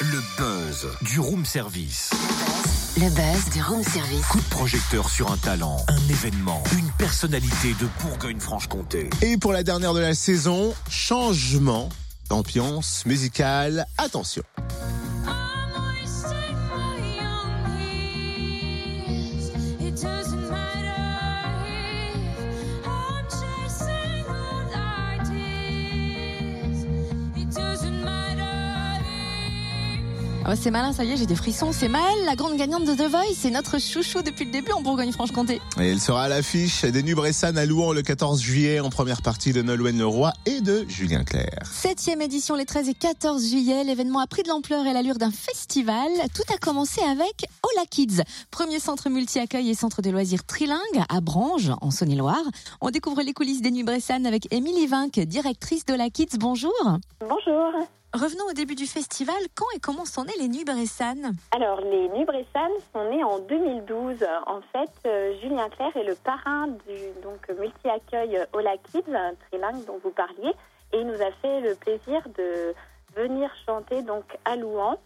Le buzz du room service. Le buzz du room service. Coup de projecteur sur un talent, un événement, une personnalité de Bourgogne-Franche-Comté. Et pour la dernière de la saison, changement d'ambiance musicale. Attention. Bah, c'est malin, ça y est, j'ai des frissons. C'est Maëlle, la grande gagnante de The Voice. C'est notre chouchou depuis le début en Bourgogne-Franche-Comté. Et elle sera à l'affiche des Nubressan à Louan le 14 juillet en première partie de Nolwenn Leroy et de Julien Clerc. Septième édition les 13 et 14 juillet. L'événement a pris de l'ampleur et l'allure d'un festival. Tout a commencé avec Hola Kids, premier centre multi-accueil et centre de loisirs trilingue à Branges, en Saône-et-Loire. On découvre les coulisses des Nubressan avec Émilie Vinck, directrice d'Hola Kids. Bonjour. Bonjour. Revenons au début du festival. Quand et comment sont nés les Nuits Bressan Alors, les Nuits Bressan sont nés en 2012. En fait, euh, Julien Clerc est le parrain du donc multi-accueil Hola Kids, trilingue dont vous parliez, et il nous a fait le plaisir de venir chanter donc à Louan.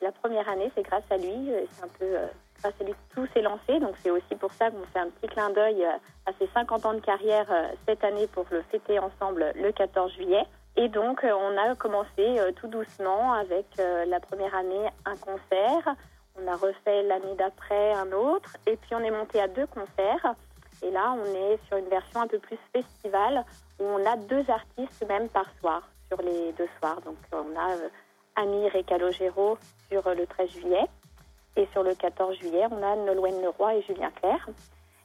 La première année, c'est grâce à lui. C'est un peu euh, grâce à lui que tout s'est lancé. Donc, c'est aussi pour ça qu'on fait un petit clin d'œil euh, à ses 50 ans de carrière cette année pour le fêter ensemble le 14 juillet. Et donc, euh, on a commencé euh, tout doucement avec euh, la première année un concert. On a refait l'année d'après un autre. Et puis, on est monté à deux concerts. Et là, on est sur une version un peu plus festival où on a deux artistes même par soir sur les deux soirs. Donc, on a Amir et Calogero sur le 13 juillet. Et sur le 14 juillet, on a Nolwenn Leroy et Julien Clerc.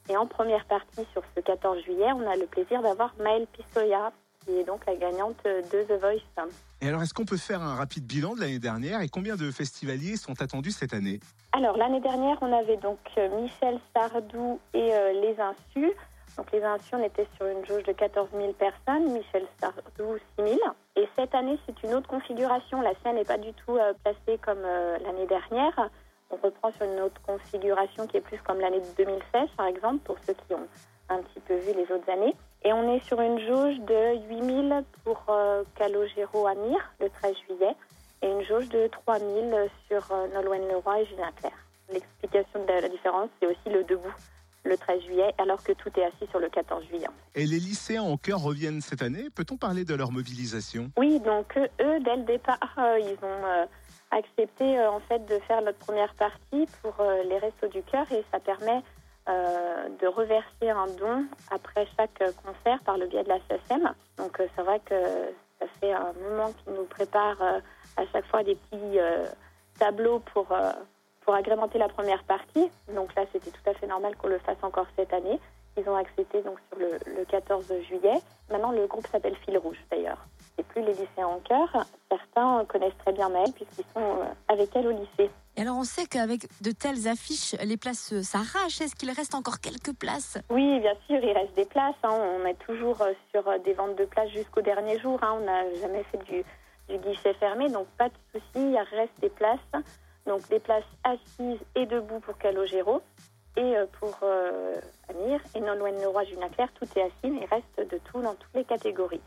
Et en première partie, sur ce 14 juillet, on a le plaisir d'avoir Maëlle Pistoia qui est donc la gagnante de The Voice. Et alors, est-ce qu'on peut faire un rapide bilan de l'année dernière et combien de festivaliers sont attendus cette année? Alors, l'année dernière, on avait donc euh, Michel Sardou et euh, Les Insus. Donc, Les Insus, on était sur une jauge de 14 000 personnes, Michel Sardou 6 000. Et cette année, c'est une autre configuration. La scène n'est pas du tout euh, placée comme l'année dernière. On reprend sur une autre configuration qui est plus comme l'année de 2016, par exemple, pour ceux qui ont un petit peu vu les autres années. Et on est sur une jauge de 8000 pour euh, Calogero Amir le 13 juillet et une jauge de 3000 sur euh, Nolwenn Leroy et Julien Clerc. L'explication de la différence, c'est aussi le debout le 13 juillet, alors que tout est assis sur le 14 juillet. Et les lycéens en cœur reviennent cette année. Peut-on parler de leur mobilisation? Oui, donc eux, dès le départ, euh, ils ont accepté en fait de faire notre première partie pour les Restos du Cœur et ça permet euh, de reverser un don après chaque concert par le biais de la SSM. Donc euh, c'est vrai que ça fait un moment qu'ils nous préparent euh, à chaque fois des petits tableaux pour, pour agrémenter la première partie. Donc là, c'était tout à fait normal qu'on le fasse encore cette année. Ils ont accepté donc sur le, le 14 juillet. Maintenant, le groupe s'appelle Fil Rouge d'ailleurs. C'est plus les lycéens en cœur. Certains connaissent très bien Maëlle puisqu'ils sont avec elle au lycée. Et alors on sait qu'avec de telles affiches, les places s'arrachent. Est-ce qu'il reste encore quelques places? Oui, bien sûr, il reste des places. Hein. On est toujours euh, sur euh, des ventes de places jusqu'au dernier jour. Hein. On n'a jamais fait du, guichet fermé, donc pas de souci, il reste des places. Donc des places assises et debout pour Calogero et euh, pour Amir et Nolwenn Leroy Julien Clerc, tout est assis, mais il reste de tout dans toutes les catégories.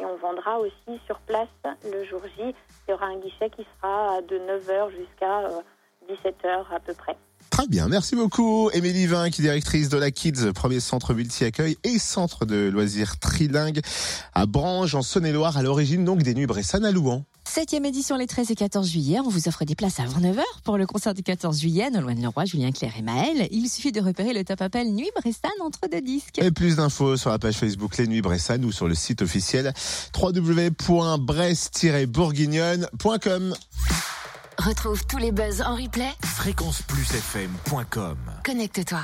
Et on vendra aussi sur place le jour J. Il y aura un guichet qui sera de 9h jusqu'à 17h euh, à peu près. Très bien, merci beaucoup. Émilie Vin, qui est directrice de la Kids, premier centre multi-accueil et centre de loisirs trilingue à Branges, en Saône-et-Loire, à l'origine donc des Nuits Bressan à Louan. Septième édition les 13 et 14 juillet. On vous offre des places avant 9h pour le concert du 14 juillet. Nolwenn Leroy, Julien Clerc et Maël. Il suffit de repérer le top appel Nuit Bressan entre deux disques. Et plus d'infos sur la page Facebook Les Nuits Bressan ou sur le site officiel www.brest-bourguignonne.com. Retrouve tous les buzz en replay. Fréquenceplusfm.com. Connecte-toi.